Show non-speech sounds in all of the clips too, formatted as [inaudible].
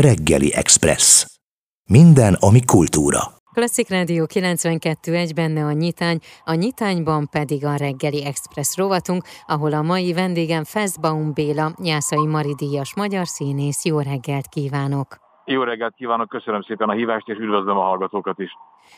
Reggeli Express. Minden, ami kultúra. Klasszik Rádió 92.1 benne a nyitány, a nyitányban pedig a reggeli express rovatunk, ahol a mai vendégem Feszbaum Béla, Jászai Maridíjas magyar színész. Jó reggelt kívánok! Jó reggelt kívánok, köszönöm szépen a hívást, és üdvözlöm a hallgatókat is.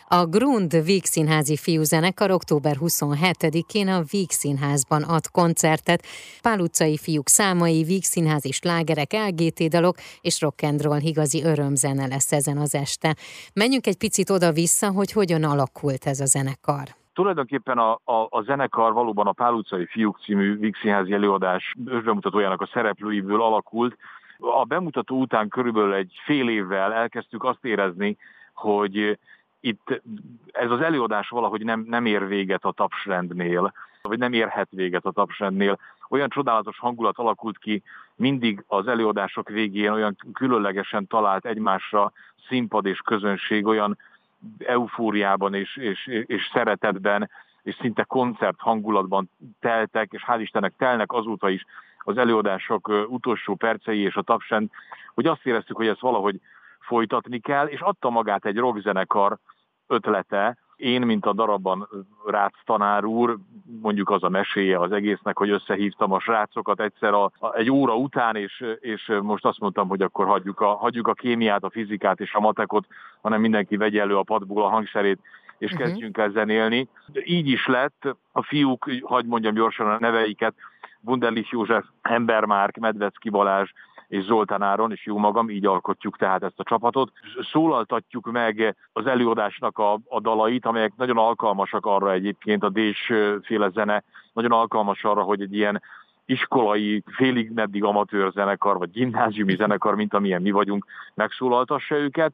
A Grund Víg Színházi Fiúzenekar október 27-én a Víg Színházban ad koncertet. Pál utcai fiúk számai, Víg Színházi slágerek, LGT dalok és rock'n'roll igazi örömzene lesz ezen az este. Menjünk egy picit oda-vissza, hogy hogyan alakult ez a zenekar. Tulajdonképpen a, a, a zenekar valóban a Pál utcai fiúk című Víg Színházi előadás ősbemutatójának a szereplőiből alakult, a bemutató után körülbelül egy fél évvel elkezdtük azt érezni, hogy itt ez az előadás valahogy nem, nem ér véget a tapsrendnél, vagy nem érhet véget a tapsrendnél. Olyan csodálatos hangulat alakult ki mindig az előadások végén, olyan különlegesen talált egymásra színpad és közönség, olyan eufóriában és, és, és szeretetben, és szinte koncert hangulatban teltek, és hál' Istennek telnek azóta is az előadások utolsó percei és a tapsend, hogy azt éreztük, hogy ezt valahogy folytatni kell, és adta magát egy rockzenekar ötlete, én, mint a darabban Rácz tanár úr, mondjuk az a meséje az egésznek, hogy összehívtam a srácokat egyszer a, a, egy óra után, és, és most azt mondtam, hogy akkor hagyjuk a, hagyjuk a kémiát, a fizikát és a matekot, hanem mindenki vegye elő a padból a hangszerét, és uh-huh. kezdjünk el zenélni. Így is lett, a fiúk, hagyd mondjam gyorsan a neveiket, Wunderlich József, Embermárk, Medvecki Balázs és Zoltán Áron, és jó magam, így alkotjuk tehát ezt a csapatot. Szólaltatjuk meg az előadásnak a, a dalait, amelyek nagyon alkalmasak arra egyébként, a Dés féle zene nagyon alkalmas arra, hogy egy ilyen iskolai, félig meddig amatőr zenekar, vagy gimnáziumi zenekar, mint amilyen mi vagyunk, megszólaltassa őket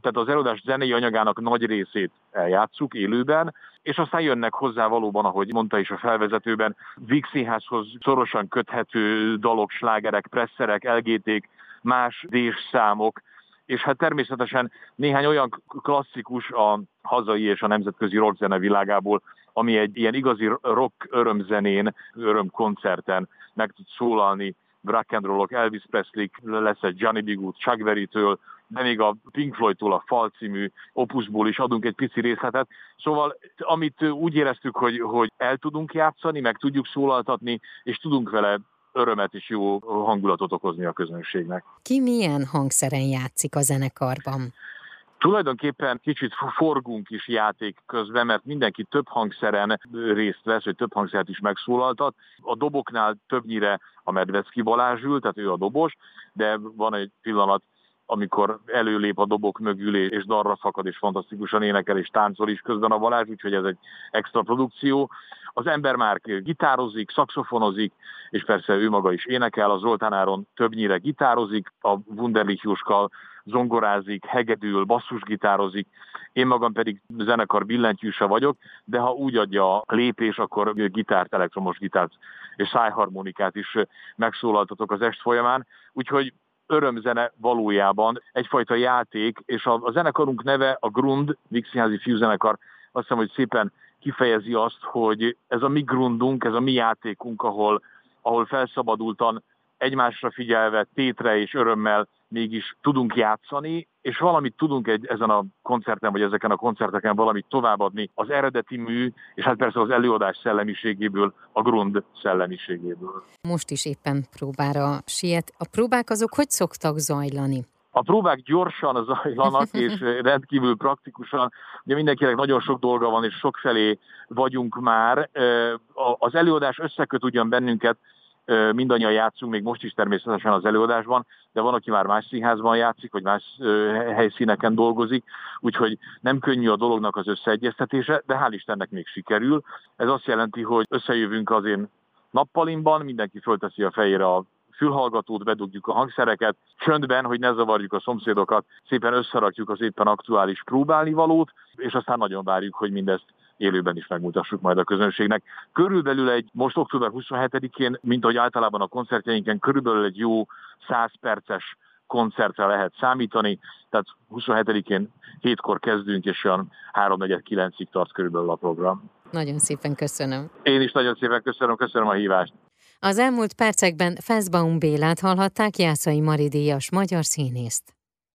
tehát az előadás zenei anyagának nagy részét eljátszuk élőben, és aztán jönnek hozzá valóban, ahogy mondta is a felvezetőben, Víg Színházhoz szorosan köthető dalok, slágerek, presszerek, LGT-k, más számok, és hát természetesen néhány olyan klasszikus a hazai és a nemzetközi rockzene világából, ami egy ilyen igazi rock örömzenén, örömkoncerten meg tud szólalni, rock and rollok, Elvis Presley, lesz egy Johnny B. Good, Chuck Berry-től, de még a Pink Floyd-tól a Fal című opusból is adunk egy pici részletet. Szóval amit úgy éreztük, hogy, hogy el tudunk játszani, meg tudjuk szólaltatni, és tudunk vele örömet és jó hangulatot okozni a közönségnek. Ki milyen hangszeren játszik a zenekarban? Tulajdonképpen kicsit forgunk is játék közben, mert mindenki több hangszeren részt vesz, vagy több hangszert is megszólaltat. A doboknál többnyire a Medvecki Balázs ül, tehát ő a dobos, de van egy pillanat, amikor előlép a dobok mögül, és darra szakad, és fantasztikusan énekel, és táncol is közben a Balázs, úgyhogy ez egy extra produkció. Az ember már gitározik, szakszofonozik, és persze ő maga is énekel, a Zoltán Áron többnyire gitározik, a Wunderlich Juskal zongorázik, hegedül, basszusgitározik, én magam pedig zenekar billentyűse vagyok, de ha úgy adja a lépés, akkor gitárt, elektromos gitárt és szájharmonikát is megszólaltatok az est folyamán. Úgyhogy örömzene valójában egyfajta játék, és a, a zenekarunk neve a Grund, Vixinházi Fiúzenekar, azt hiszem, hogy szépen kifejezi azt, hogy ez a mi grundunk, ez a mi játékunk, ahol, ahol felszabadultan egymásra figyelve, tétre és örömmel mégis tudunk játszani, és valamit tudunk egy, ezen a koncerten, vagy ezeken a koncerteken valamit továbbadni az eredeti mű, és hát persze az előadás szellemiségéből, a grund szellemiségéből. Most is éppen próbára siet. A próbák azok hogy szoktak zajlani? A próbák gyorsan zajlanak, [laughs] és rendkívül praktikusan. Ugye mindenkinek nagyon sok dolga van, és sok felé vagyunk már. Az előadás összeköt ugyan bennünket, mindannyian játszunk, még most is természetesen az előadásban, de van, aki már más színházban játszik, vagy más helyszíneken dolgozik, úgyhogy nem könnyű a dolognak az összeegyeztetése, de hál' Istennek még sikerül. Ez azt jelenti, hogy összejövünk az én nappalimban, mindenki fölteszi a fejére a fülhallgatót, bedugjuk a hangszereket, csöndben, hogy ne zavarjuk a szomszédokat, szépen összerakjuk az éppen aktuális próbálnivalót, és aztán nagyon várjuk, hogy mindezt élőben is megmutassuk majd a közönségnek. Körülbelül egy, most október 27-én, mint ahogy általában a koncertjeinken, körülbelül egy jó 100 perces koncertre lehet számítani, tehát 27-én hétkor kezdünk, és olyan 3-4-9-ig tart körülbelül a program. Nagyon szépen köszönöm. Én is nagyon szépen köszönöm, köszönöm a hívást. Az elmúlt percekben Feszbaum Bélát hallhatták Jászai Maridíjas magyar színészt.